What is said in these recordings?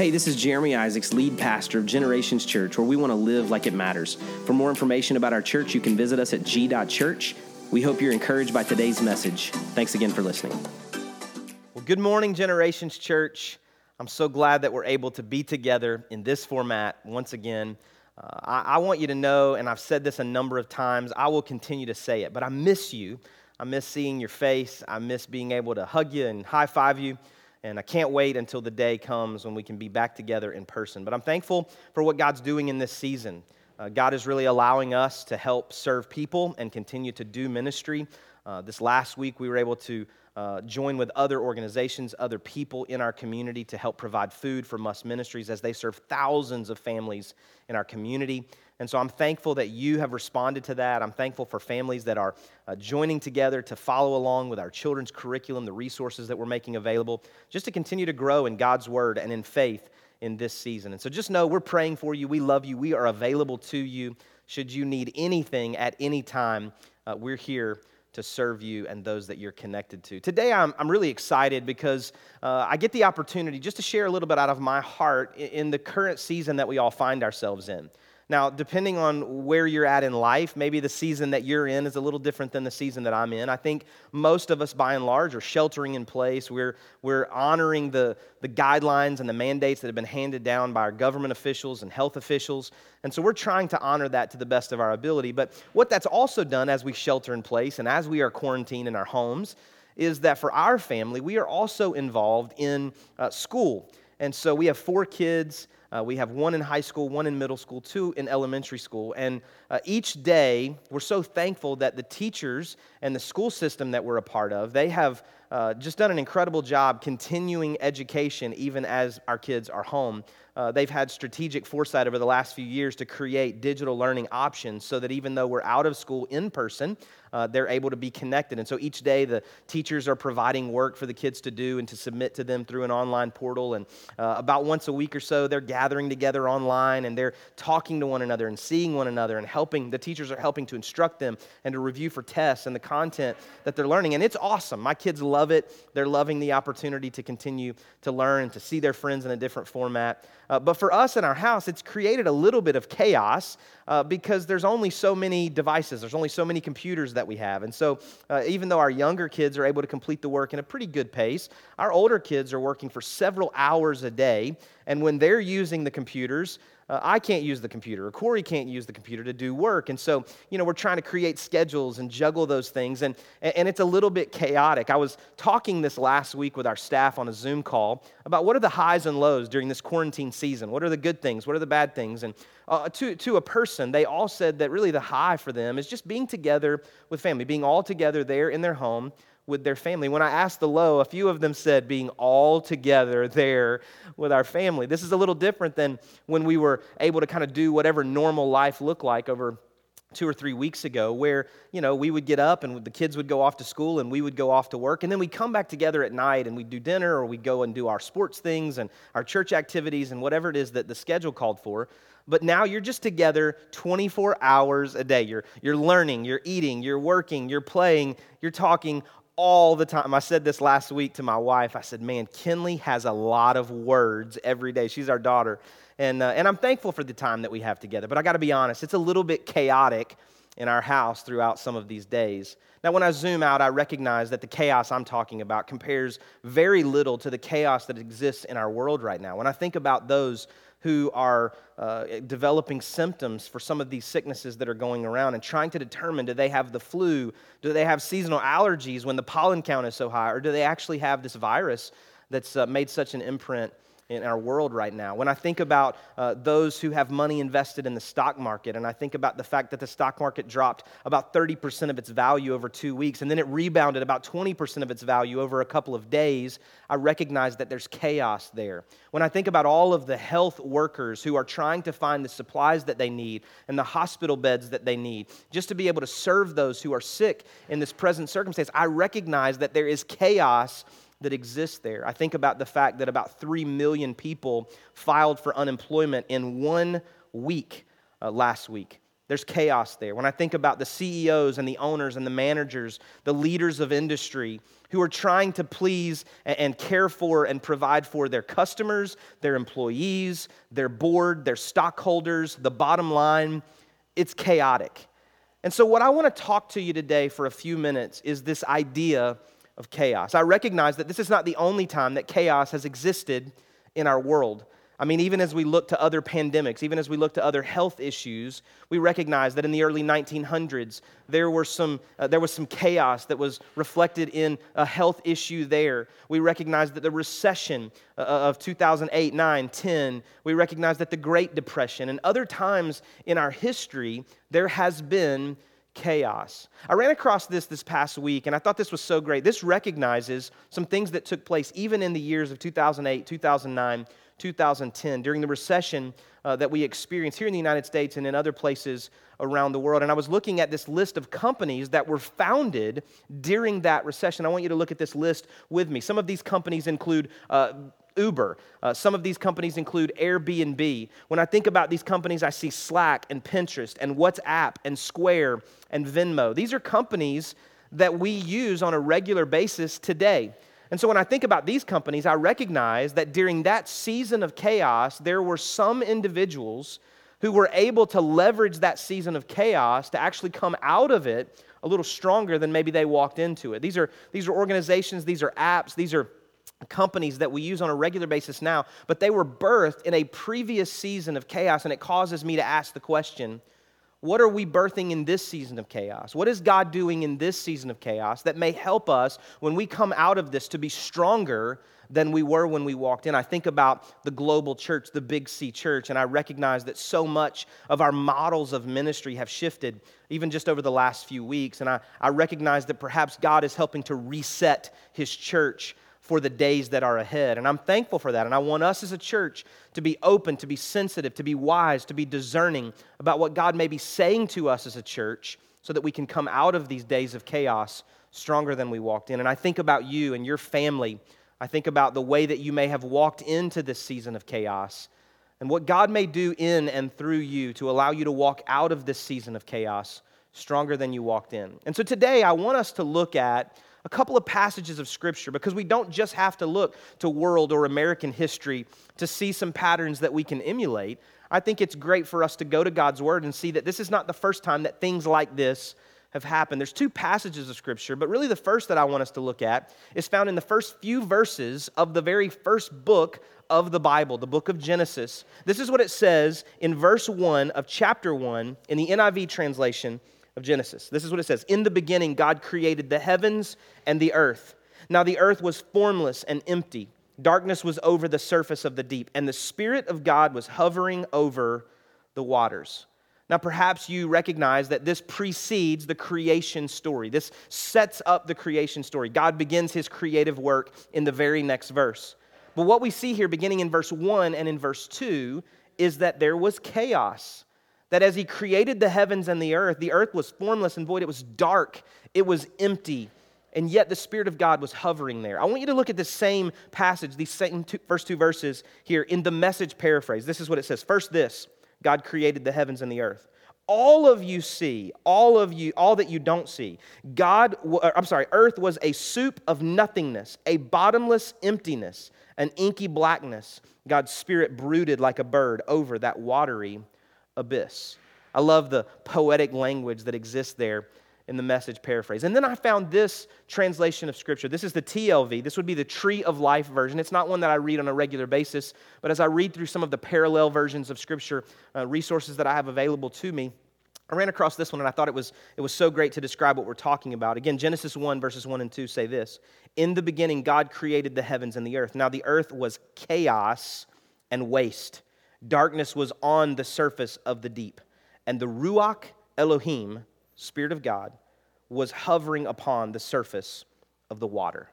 Hey, this is Jeremy Isaacs, lead pastor of Generations Church, where we want to live like it matters. For more information about our church, you can visit us at g.church. We hope you're encouraged by today's message. Thanks again for listening. Well, good morning, Generations Church. I'm so glad that we're able to be together in this format once again. Uh, I, I want you to know, and I've said this a number of times, I will continue to say it, but I miss you. I miss seeing your face. I miss being able to hug you and high five you. And I can't wait until the day comes when we can be back together in person. But I'm thankful for what God's doing in this season. Uh, God is really allowing us to help serve people and continue to do ministry. Uh, this last week, we were able to uh, join with other organizations, other people in our community to help provide food for Must Ministries as they serve thousands of families in our community. And so I'm thankful that you have responded to that. I'm thankful for families that are uh, joining together to follow along with our children's curriculum, the resources that we're making available, just to continue to grow in God's word and in faith in this season. And so just know we're praying for you. We love you. We are available to you. Should you need anything at any time, uh, we're here to serve you and those that you're connected to. Today, I'm, I'm really excited because uh, I get the opportunity just to share a little bit out of my heart in, in the current season that we all find ourselves in. Now, depending on where you're at in life, maybe the season that you're in is a little different than the season that I'm in. I think most of us, by and large, are sheltering in place. We're, we're honoring the, the guidelines and the mandates that have been handed down by our government officials and health officials. And so we're trying to honor that to the best of our ability. But what that's also done as we shelter in place and as we are quarantined in our homes is that for our family, we are also involved in uh, school. And so we have four kids. Uh, we have one in high school, one in middle school, two in elementary school. And uh, each day, we're so thankful that the teachers and the school system that we're a part of, they have uh, just done an incredible job continuing education even as our kids are home. Uh, they've had strategic foresight over the last few years to create digital learning options so that even though we're out of school in person, uh, they're able to be connected. And so each day the teachers are providing work for the kids to do and to submit to them through an online portal. And uh, about once a week or so, they're gathering together online and they're talking to one another and seeing one another and helping. The teachers are helping to instruct them and to review for tests and the content that they're learning. And it's awesome. My kids love it. They're loving the opportunity to continue to learn to see their friends in a different format. Uh, but for us in our house, it's created a little bit of chaos uh, because there's only so many devices, there's only so many computers that we have. And so, uh, even though our younger kids are able to complete the work in a pretty good pace, our older kids are working for several hours a day. And when they're using the computers, uh, I can't use the computer, or Corey can't use the computer to do work. And so, you know, we're trying to create schedules and juggle those things, and, and it's a little bit chaotic. I was talking this last week with our staff on a Zoom call about what are the highs and lows during this quarantine season. What are the good things? What are the bad things? And uh, to, to a person, they all said that really the high for them is just being together with family, being all together there in their home with their family. When I asked the low, a few of them said being all together there with our family. This is a little different than when we were able to kind of do whatever normal life looked like over two or three weeks ago where you know we would get up and the kids would go off to school and we would go off to work and then we'd come back together at night and we'd do dinner or we'd go and do our sports things and our church activities and whatever it is that the schedule called for but now you're just together 24 hours a day you're, you're learning you're eating you're working you're playing you're talking all the time. I said this last week to my wife. I said, Man, Kinley has a lot of words every day. She's our daughter. And, uh, and I'm thankful for the time that we have together. But I got to be honest, it's a little bit chaotic in our house throughout some of these days. Now, when I zoom out, I recognize that the chaos I'm talking about compares very little to the chaos that exists in our world right now. When I think about those who are uh, developing symptoms for some of these sicknesses that are going around and trying to determine do they have the flu? Do they have seasonal allergies when the pollen count is so high? Or do they actually have this virus that's uh, made such an imprint in our world right now. When I think about uh, those who have money invested in the stock market, and I think about the fact that the stock market dropped about 30% of its value over two weeks, and then it rebounded about 20% of its value over a couple of days, I recognize that there's chaos there. When I think about all of the health workers who are trying to find the supplies that they need and the hospital beds that they need, just to be able to serve those who are sick in this present circumstance, I recognize that there is chaos that exists there. I think about the fact that about 3 million people filed for unemployment in one week uh, last week. there's chaos there. When I think about the CEOs and the owners and the managers, the leaders of industry who are trying to please and care for and provide for their customers, their employees, their board, their stockholders, the bottom line, it's chaotic. And so, what I want to talk to you today for a few minutes is this idea of chaos. I recognize that this is not the only time that chaos has existed in our world. I mean, even as we look to other pandemics, even as we look to other health issues, we recognize that in the early 1900s, there, were some, uh, there was some chaos that was reflected in a health issue there. We recognize that the recession uh, of 2008, 9, 10, we recognize that the Great Depression, and other times in our history, there has been chaos. I ran across this this past week and I thought this was so great. This recognizes some things that took place even in the years of 2008, 2009, 2010 during the recession uh, that we experienced here in the United States and in other places around the world. And I was looking at this list of companies that were founded during that recession. I want you to look at this list with me. Some of these companies include uh, Uber. Uh, some of these companies include Airbnb. When I think about these companies, I see Slack and Pinterest and WhatsApp and Square and Venmo. These are companies that we use on a regular basis today. And so when I think about these companies, I recognize that during that season of chaos, there were some individuals who were able to leverage that season of chaos to actually come out of it a little stronger than maybe they walked into it. These are, these are organizations, these are apps, these are companies that we use on a regular basis now, but they were birthed in a previous season of chaos, and it causes me to ask the question what are we birthing in this season of chaos? What is God doing in this season of chaos that may help us when we come out of this to be stronger than we were when we walked in? I think about the global church, the Big C church, and I recognize that so much of our models of ministry have shifted even just over the last few weeks. And I, I recognize that perhaps God is helping to reset his church for the days that are ahead. And I'm thankful for that. And I want us as a church to be open, to be sensitive, to be wise, to be discerning about what God may be saying to us as a church so that we can come out of these days of chaos stronger than we walked in. And I think about you and your family. I think about the way that you may have walked into this season of chaos and what God may do in and through you to allow you to walk out of this season of chaos stronger than you walked in. And so today I want us to look at a couple of passages of Scripture because we don't just have to look to world or American history to see some patterns that we can emulate. I think it's great for us to go to God's Word and see that this is not the first time that things like this have happened. There's two passages of Scripture, but really the first that I want us to look at is found in the first few verses of the very first book of the Bible, the book of Genesis. This is what it says in verse 1 of chapter 1 in the NIV translation of Genesis. This is what it says In the beginning, God created the heavens and the earth. Now the earth was formless and empty. Darkness was over the surface of the deep, and the Spirit of God was hovering over the waters. Now, perhaps you recognize that this precedes the creation story. This sets up the creation story. God begins his creative work in the very next verse. But what we see here, beginning in verse 1 and in verse 2, is that there was chaos that as he created the heavens and the earth, the earth was formless and void. It was dark, it was empty, and yet the Spirit of God was hovering there. I want you to look at the same passage, these same two, first two verses here in the message paraphrase. This is what it says First, this God created the heavens and the earth. All of you see, all of you, all that you don't see. God, uh, I'm sorry, earth was a soup of nothingness, a bottomless emptiness, an inky blackness. God's Spirit brooded like a bird over that watery abyss. I love the poetic language that exists there in the message paraphrase. And then I found this translation of scripture. This is the TLV. This would be the Tree of Life version. It's not one that I read on a regular basis, but as I read through some of the parallel versions of scripture uh, resources that I have available to me, I ran across this one and I thought it was, it was so great to describe what we're talking about. Again, Genesis 1, verses 1 and 2 say this In the beginning, God created the heavens and the earth. Now, the earth was chaos and waste Darkness was on the surface of the deep, and the Ruach Elohim, Spirit of God, was hovering upon the surface of the water.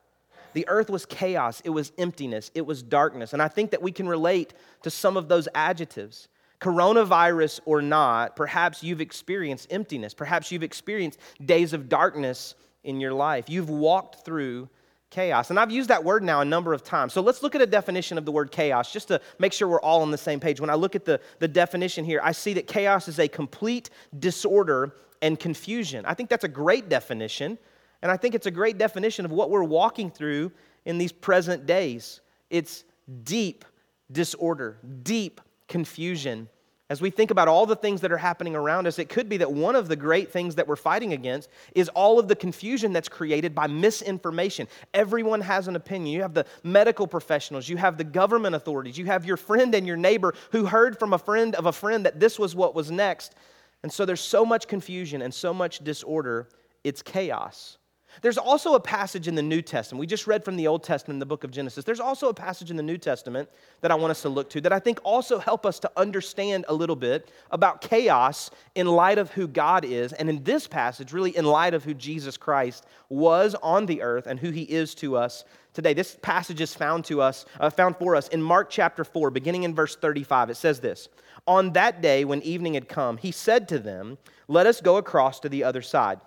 The earth was chaos, it was emptiness, it was darkness. And I think that we can relate to some of those adjectives. Coronavirus or not, perhaps you've experienced emptiness. Perhaps you've experienced days of darkness in your life. You've walked through chaos. And I've used that word now a number of times. So let's look at a definition of the word chaos just to make sure we're all on the same page. When I look at the, the definition here, I see that chaos is a complete disorder and confusion. I think that's a great definition. And I think it's a great definition of what we're walking through in these present days. It's deep disorder, deep confusion. As we think about all the things that are happening around us, it could be that one of the great things that we're fighting against is all of the confusion that's created by misinformation. Everyone has an opinion. You have the medical professionals, you have the government authorities, you have your friend and your neighbor who heard from a friend of a friend that this was what was next. And so there's so much confusion and so much disorder, it's chaos. There's also a passage in the New Testament. We just read from the Old Testament the book of Genesis. There's also a passage in the New Testament that I want us to look to that I think also help us to understand a little bit about chaos in light of who God is, and in this passage, really in light of who Jesus Christ was on the earth and who he is to us today. This passage is found to us, uh, found for us in Mark chapter 4, beginning in verse 35. It says this On that day, when evening had come, he said to them, Let us go across to the other side.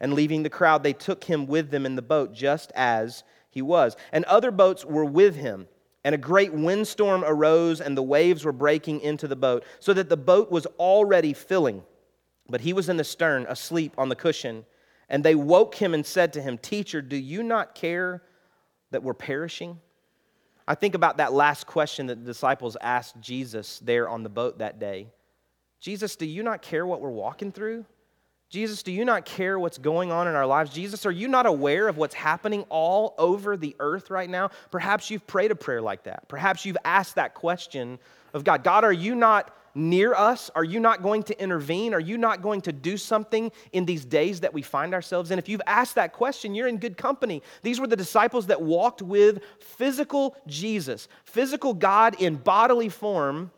And leaving the crowd, they took him with them in the boat, just as he was. And other boats were with him. And a great windstorm arose, and the waves were breaking into the boat, so that the boat was already filling. But he was in the stern, asleep on the cushion. And they woke him and said to him, Teacher, do you not care that we're perishing? I think about that last question that the disciples asked Jesus there on the boat that day Jesus, do you not care what we're walking through? Jesus, do you not care what's going on in our lives? Jesus, are you not aware of what's happening all over the earth right now? Perhaps you've prayed a prayer like that. Perhaps you've asked that question of God God, are you not near us? Are you not going to intervene? Are you not going to do something in these days that we find ourselves in? If you've asked that question, you're in good company. These were the disciples that walked with physical Jesus, physical God in bodily form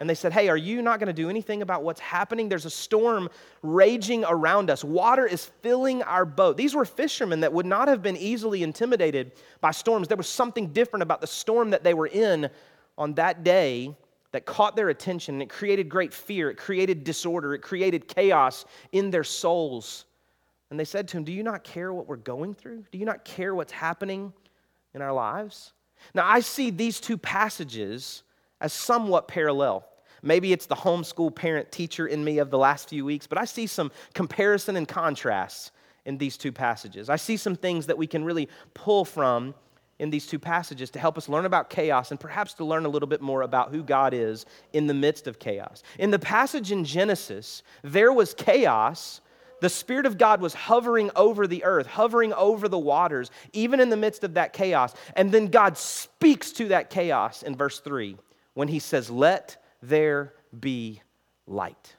and they said, Hey, are you not going to do anything about what's happening? There's a storm raging around us. Water is filling our boat. These were fishermen that would not have been easily intimidated by storms. There was something different about the storm that they were in on that day that caught their attention. And it created great fear, it created disorder, it created chaos in their souls. And they said to him, Do you not care what we're going through? Do you not care what's happening in our lives? Now, I see these two passages as somewhat parallel. Maybe it's the homeschool parent teacher in me of the last few weeks, but I see some comparison and contrasts in these two passages. I see some things that we can really pull from in these two passages to help us learn about chaos and perhaps to learn a little bit more about who God is in the midst of chaos. In the passage in Genesis, there was chaos. The Spirit of God was hovering over the earth, hovering over the waters, even in the midst of that chaos. And then God speaks to that chaos in verse 3 when He says, Let there be light.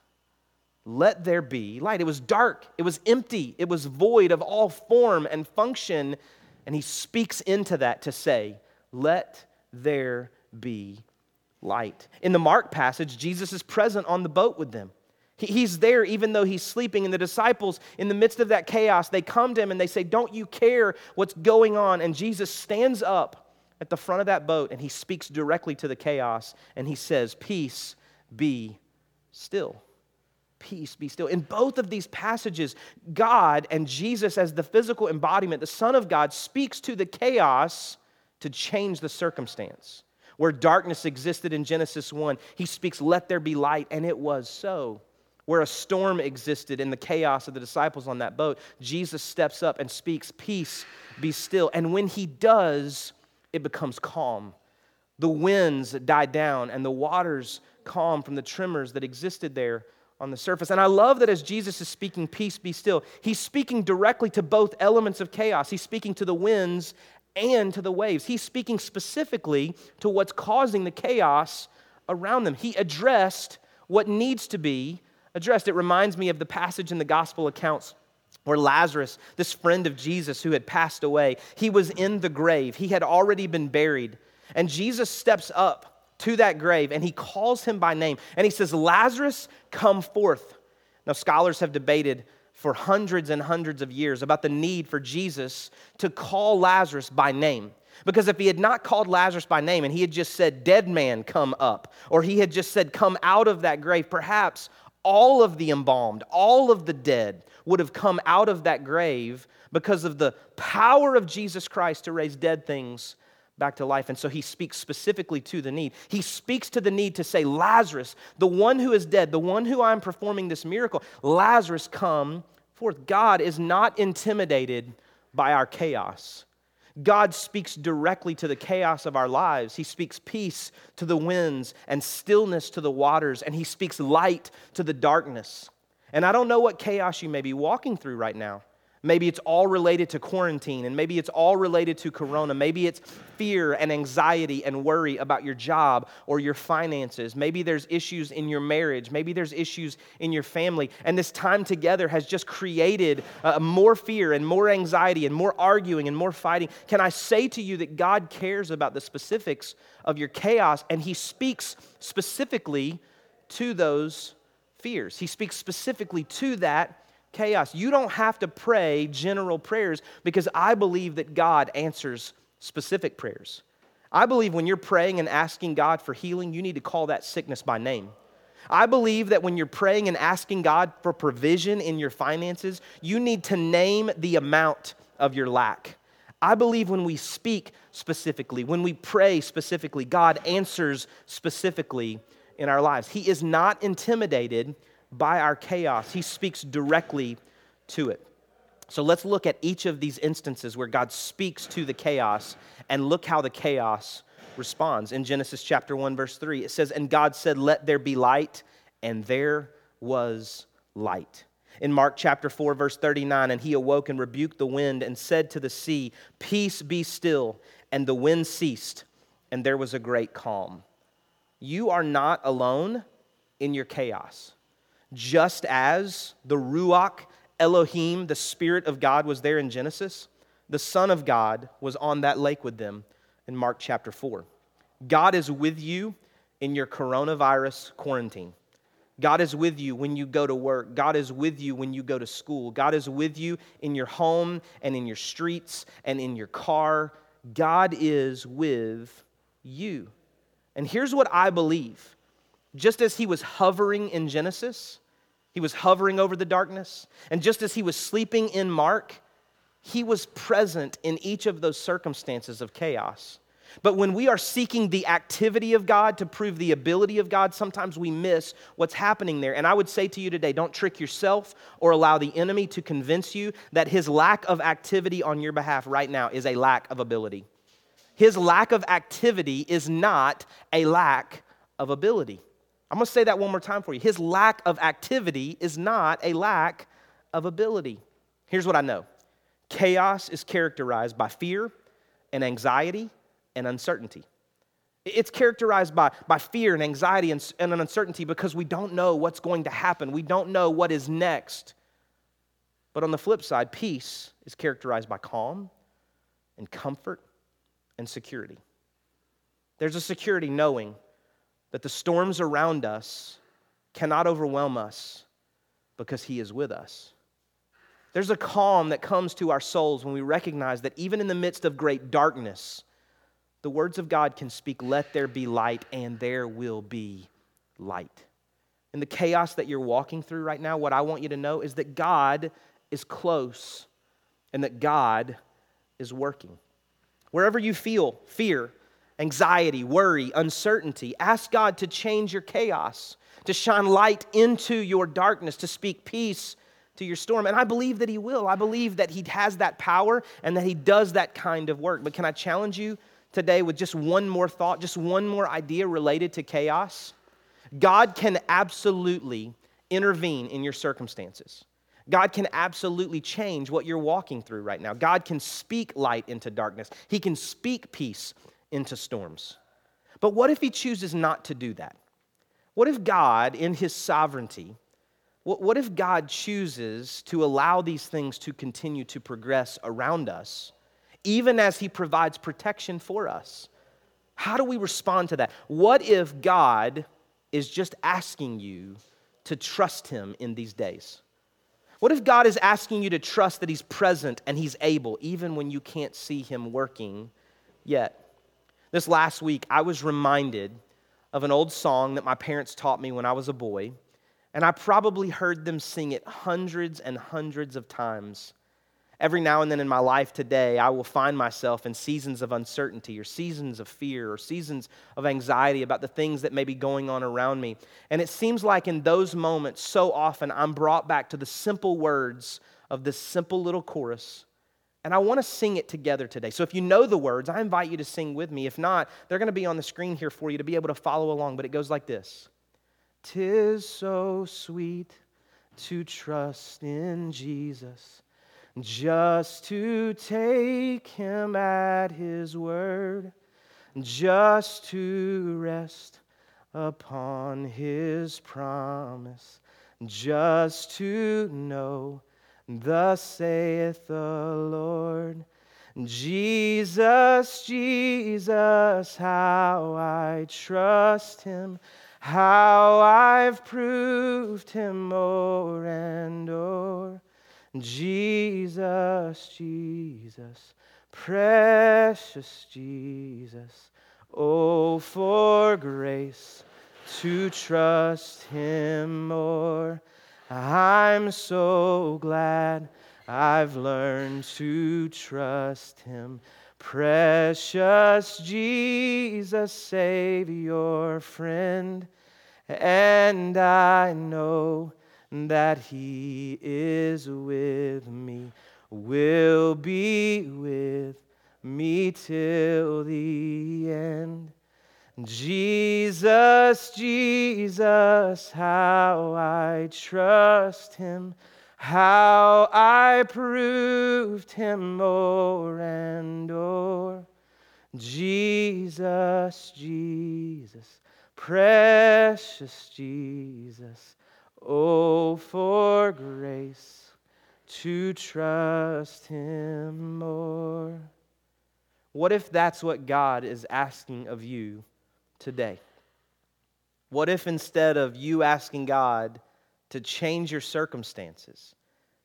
Let there be light. It was dark, it was empty, it was void of all form and function. And he speaks into that to say, Let there be light. In the Mark passage, Jesus is present on the boat with them. He's there even though he's sleeping. And the disciples, in the midst of that chaos, they come to him and they say, Don't you care what's going on? And Jesus stands up at the front of that boat and he speaks directly to the chaos and he says, Peace be still. Peace be still. In both of these passages, God and Jesus, as the physical embodiment, the Son of God, speaks to the chaos to change the circumstance. Where darkness existed in Genesis 1, he speaks, Let there be light, and it was so. Where a storm existed in the chaos of the disciples on that boat, Jesus steps up and speaks, Peace be still. And when he does, it becomes calm. The winds die down and the waters calm from the tremors that existed there on the surface. And I love that as Jesus is speaking, peace be still, he's speaking directly to both elements of chaos. He's speaking to the winds and to the waves. He's speaking specifically to what's causing the chaos around them. He addressed what needs to be addressed. It reminds me of the passage in the gospel accounts where Lazarus, this friend of Jesus who had passed away, he was in the grave. He had already been buried. And Jesus steps up to that grave and he calls him by name and he says, Lazarus, come forth. Now, scholars have debated for hundreds and hundreds of years about the need for Jesus to call Lazarus by name. Because if he had not called Lazarus by name and he had just said, Dead man, come up, or he had just said, Come out of that grave, perhaps all of the embalmed, all of the dead would have come out of that grave because of the power of Jesus Christ to raise dead things back to life. And so he speaks specifically to the need. He speaks to the need to say, Lazarus, the one who is dead, the one who I'm performing this miracle, Lazarus, come forth. God is not intimidated by our chaos. God speaks directly to the chaos of our lives. He speaks peace to the winds and stillness to the waters, and He speaks light to the darkness. And I don't know what chaos you may be walking through right now. Maybe it's all related to quarantine, and maybe it's all related to corona. Maybe it's fear and anxiety and worry about your job or your finances. Maybe there's issues in your marriage. Maybe there's issues in your family. And this time together has just created uh, more fear and more anxiety and more arguing and more fighting. Can I say to you that God cares about the specifics of your chaos, and He speaks specifically to those fears? He speaks specifically to that chaos. You don't have to pray general prayers because I believe that God answers specific prayers. I believe when you're praying and asking God for healing, you need to call that sickness by name. I believe that when you're praying and asking God for provision in your finances, you need to name the amount of your lack. I believe when we speak specifically, when we pray specifically, God answers specifically in our lives. He is not intimidated by our chaos, He speaks directly to it. So let's look at each of these instances where God speaks to the chaos and look how the chaos responds. In Genesis chapter 1, verse 3, it says, And God said, Let there be light, and there was light. In Mark chapter 4, verse 39, and he awoke and rebuked the wind and said to the sea, Peace be still. And the wind ceased, and there was a great calm. You are not alone in your chaos just as the Ruach Elohim, the Spirit of God, was there in Genesis, the Son of God was on that lake with them in Mark chapter 4. God is with you in your coronavirus quarantine. God is with you when you go to work. God is with you when you go to school. God is with you in your home and in your streets and in your car. God is with you. And here's what I believe just as he was hovering in Genesis, he was hovering over the darkness. And just as he was sleeping in Mark, he was present in each of those circumstances of chaos. But when we are seeking the activity of God to prove the ability of God, sometimes we miss what's happening there. And I would say to you today don't trick yourself or allow the enemy to convince you that his lack of activity on your behalf right now is a lack of ability. His lack of activity is not a lack of ability. I'm going to say that one more time for you. His lack of activity is not a lack of ability. Here's what I know chaos is characterized by fear and anxiety and uncertainty. It's characterized by, by fear and anxiety and, and uncertainty because we don't know what's going to happen. We don't know what is next. But on the flip side, peace is characterized by calm and comfort and security. There's a security knowing that the storms around us cannot overwhelm us because He is with us. There's a calm that comes to our souls when we recognize that even in the midst of great darkness, the words of God can speak, Let there be light, and there will be light. In the chaos that you're walking through right now, what I want you to know is that God is close and that God is working. Wherever you feel fear, anxiety, worry, uncertainty. Ask God to change your chaos, to shine light into your darkness, to speak peace to your storm. And I believe that He will. I believe that He has that power and that He does that kind of work. But can I challenge you today with just one more thought, just one more idea related to chaos? God can absolutely intervene in your circumstances. God can absolutely change what you're walking through right now. God can speak light into darkness. He can speak peace into storms. But what if he chooses not to do that? What if God, in his sovereignty, what if God chooses to allow these things to continue to progress around us, even as he provides protection for us? How do we respond to that? What if God is just asking you to trust him in these days? What if God is asking you to trust that he's present and he's able, even when you can't see him working yet? This last week, I was reminded of an old song that my parents taught me when I was a boy. And I probably heard them sing it hundreds and hundreds of times. Every now and then in my life today, I will find myself in seasons of uncertainty or seasons of fear or seasons of anxiety about the things that may be going on around me. And it seems like in those moments, so often, I'm brought back to the simple words of this simple little chorus. And I want to sing it together today. So if you know the words, I invite you to sing with me. If not, they're going to be on the screen here for you to be able to follow along. But it goes like this Tis so sweet to trust in Jesus just to take him at his word, just to rest upon his promise, just to know, thus saith the Lord. Jesus, Jesus, how I trust him, how I've proved him o'er and o'er. Jesus, Jesus, precious Jesus, oh, for grace to trust Him more. I'm so glad I've learned to trust Him. Precious Jesus, Savior, friend, and I know that he is with me, will be with me till the end. Jesus, Jesus, how I trust him, how I proved him o'er and o'er. Jesus, Jesus, precious Jesus. Oh, for grace to trust Him more. What if that's what God is asking of you today? What if instead of you asking God to change your circumstances,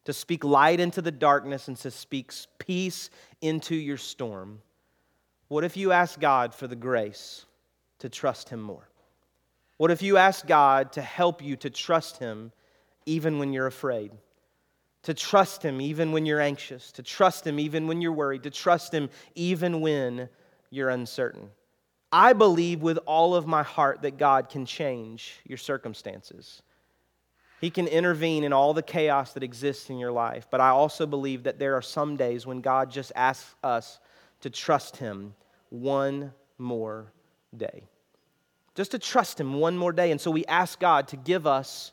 to speak light into the darkness and to speak peace into your storm, what if you ask God for the grace to trust Him more? What if you ask God to help you to trust Him even when you're afraid? To trust Him even when you're anxious, to trust Him even when you're worried, to trust Him even when you're uncertain. I believe with all of my heart that God can change your circumstances. He can intervene in all the chaos that exists in your life. But I also believe that there are some days when God just asks us to trust Him one more day just to trust Him one more day. And so we ask God to give us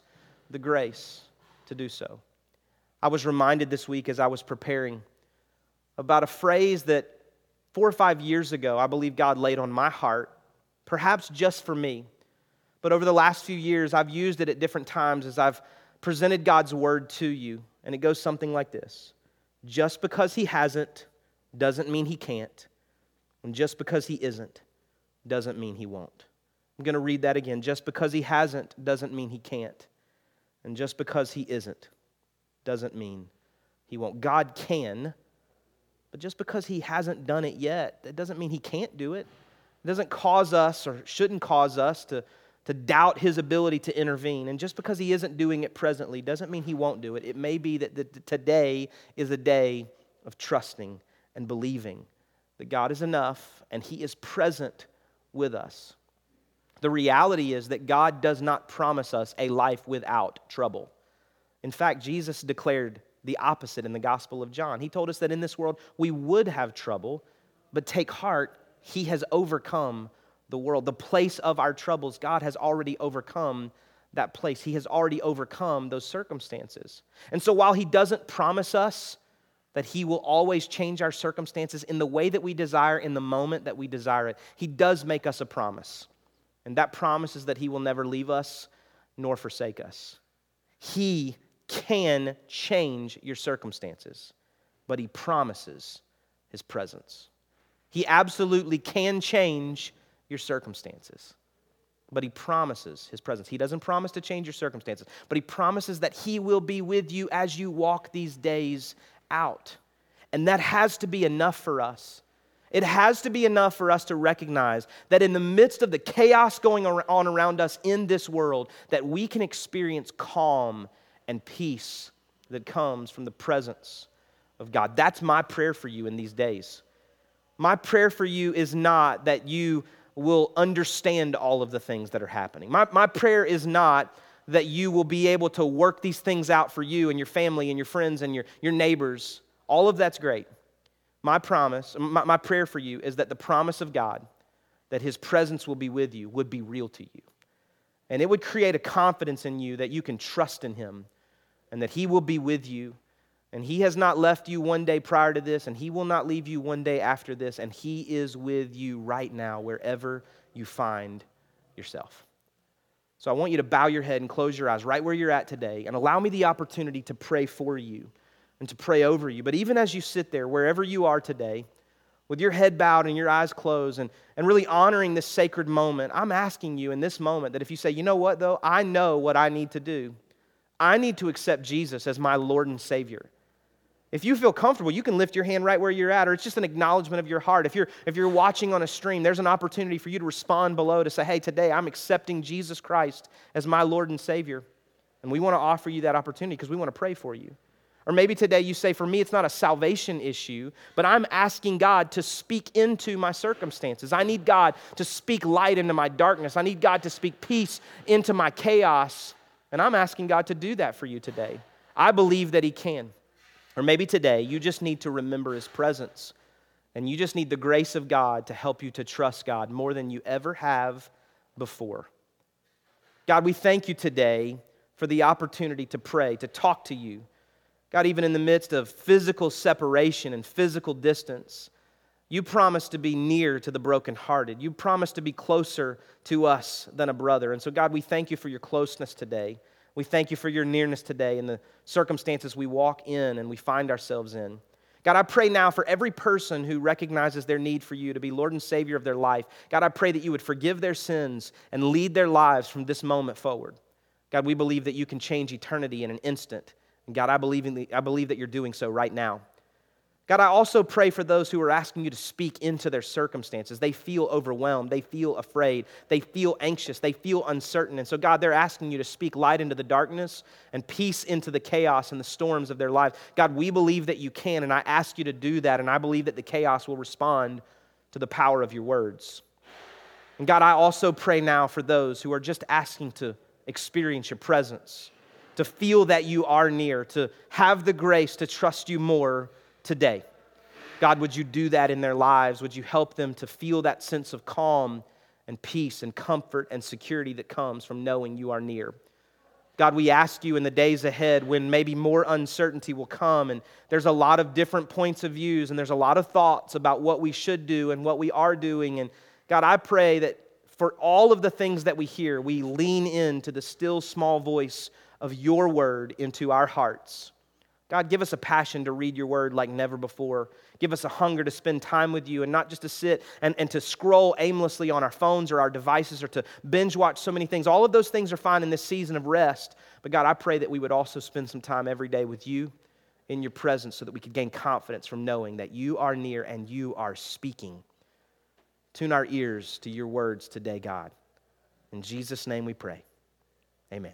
the grace to do so. I was reminded this week as I was preparing about a phrase that four or five years ago I believe God laid on my heart, perhaps just for me. But over the last few years, I've used it at different times as I've presented God's word to you. And it goes something like this Just because He hasn't doesn't mean He can't. And just because He isn't doesn't mean He won't. I'm going to read that again. Just because he hasn't doesn't mean he can't. And just because he isn't doesn't mean he won't. God can, but just because he hasn't done it yet, that doesn't mean he can't do it. It doesn't cause us or shouldn't cause us to, to doubt his ability to intervene. And just because he isn't doing it presently doesn't mean he won't do it. It may be that the, today is a day of trusting and believing that God is enough and he is present with us. The reality is that God does not promise us a life without trouble. In fact, Jesus declared the opposite in the Gospel of John. He told us that in this world we would have trouble, but take heart, He has overcome the world. The place of our troubles, God has already overcome that place. He has already overcome those circumstances. And so while He doesn't promise us that He will always change our circumstances in the way that we desire, in the moment that we desire it, He does make us a promise. And that promise is that He will never leave us nor forsake us. He can change your circumstances, but He promises His presence. He absolutely can change your circumstances, but He promises His presence. He doesn't promise to change your circumstances, but He promises that He will be with you as you walk these days out. And that has to be enough for us It has to be enough for us to recognize that in the midst of the chaos going on around us in this world, that we can experience calm and peace that comes from the presence of God. That's my prayer for you in these days. My prayer for you is not that you will understand all of the things that are happening. My, my prayer is not that you will be able to work these things out for you and your family and your friends and your, your neighbors. All of that's great. My promise, my, my prayer for you is that the promise of God, that His presence will be with you, would be real to you. And it would create a confidence in you that you can trust in Him and that He will be with you. And He has not left you one day prior to this, and He will not leave you one day after this, and He is with you right now, wherever you find yourself. So I want you to bow your head and close your eyes right where you're at today and allow me the opportunity to pray for you and to pray over you. But even as you sit there, wherever you are today, with your head bowed and your eyes closed and, and really honoring this sacred moment, I'm asking you in this moment that if you say, you know what, though, I know what I need to do. I need to accept Jesus as my Lord and Savior. If you feel comfortable, you can lift your hand right where you're at, or it's just an acknowledgement of your heart. If you're, if you're watching on a stream, there's an opportunity for you to respond below to say, hey, today I'm accepting Jesus Christ as my Lord and Savior. And we want to offer you that opportunity because we want to pray for you. Or maybe today you say, for me, it's not a salvation issue, but I'm asking God to speak into my circumstances. I need God to speak light into my darkness. I need God to speak peace into my chaos. And I'm asking God to do that for you today. I believe that He can. Or maybe today you just need to remember His presence and you just need the grace of God to help you to trust God more than you ever have before. God, we thank you today for the opportunity to pray, to talk to you. God, even in the midst of physical separation and physical distance, you promise to be near to the brokenhearted. You promise to be closer to us than a brother. And so, God, we thank you for your closeness today. We thank you for your nearness today in the circumstances we walk in and we find ourselves in. God, I pray now for every person who recognizes their need for you to be Lord and Savior of their life. God, I pray that you would forgive their sins and lead their lives from this moment forward. God, we believe that you can change eternity in an instant. And God, I believe, the, I believe that you're doing so right now. God, I also pray for those who are asking you to speak into their circumstances. They feel overwhelmed. They feel afraid. They feel anxious. They feel uncertain. And so, God, they're asking you to speak light into the darkness and peace into the chaos and the storms of their lives. God, we believe that you can, and I ask you to do that, and I believe that the chaos will respond to the power of your words. And God, I also pray now for those who are just asking to experience your presence, to feel that you are near, to have the grace to trust you more today. God, would you do that in their lives? Would you help them to feel that sense of calm and peace and comfort and security that comes from knowing you are near? God, we ask you in the days ahead when maybe more uncertainty will come and there's a lot of different points of views and there's a lot of thoughts about what we should do and what we are doing. And God, I pray that for all of the things that we hear, we lean into the still small voice of your word into our hearts. God, give us a passion to read your word like never before. Give us a hunger to spend time with you and not just to sit and, and to scroll aimlessly on our phones or our devices or to binge watch so many things. All of those things are fine in this season of rest. But God, I pray that we would also spend some time every day with you in your presence so that we could gain confidence from knowing that you are near and you are speaking. Tune our ears to your words today, God. In Jesus' name we pray. Amen.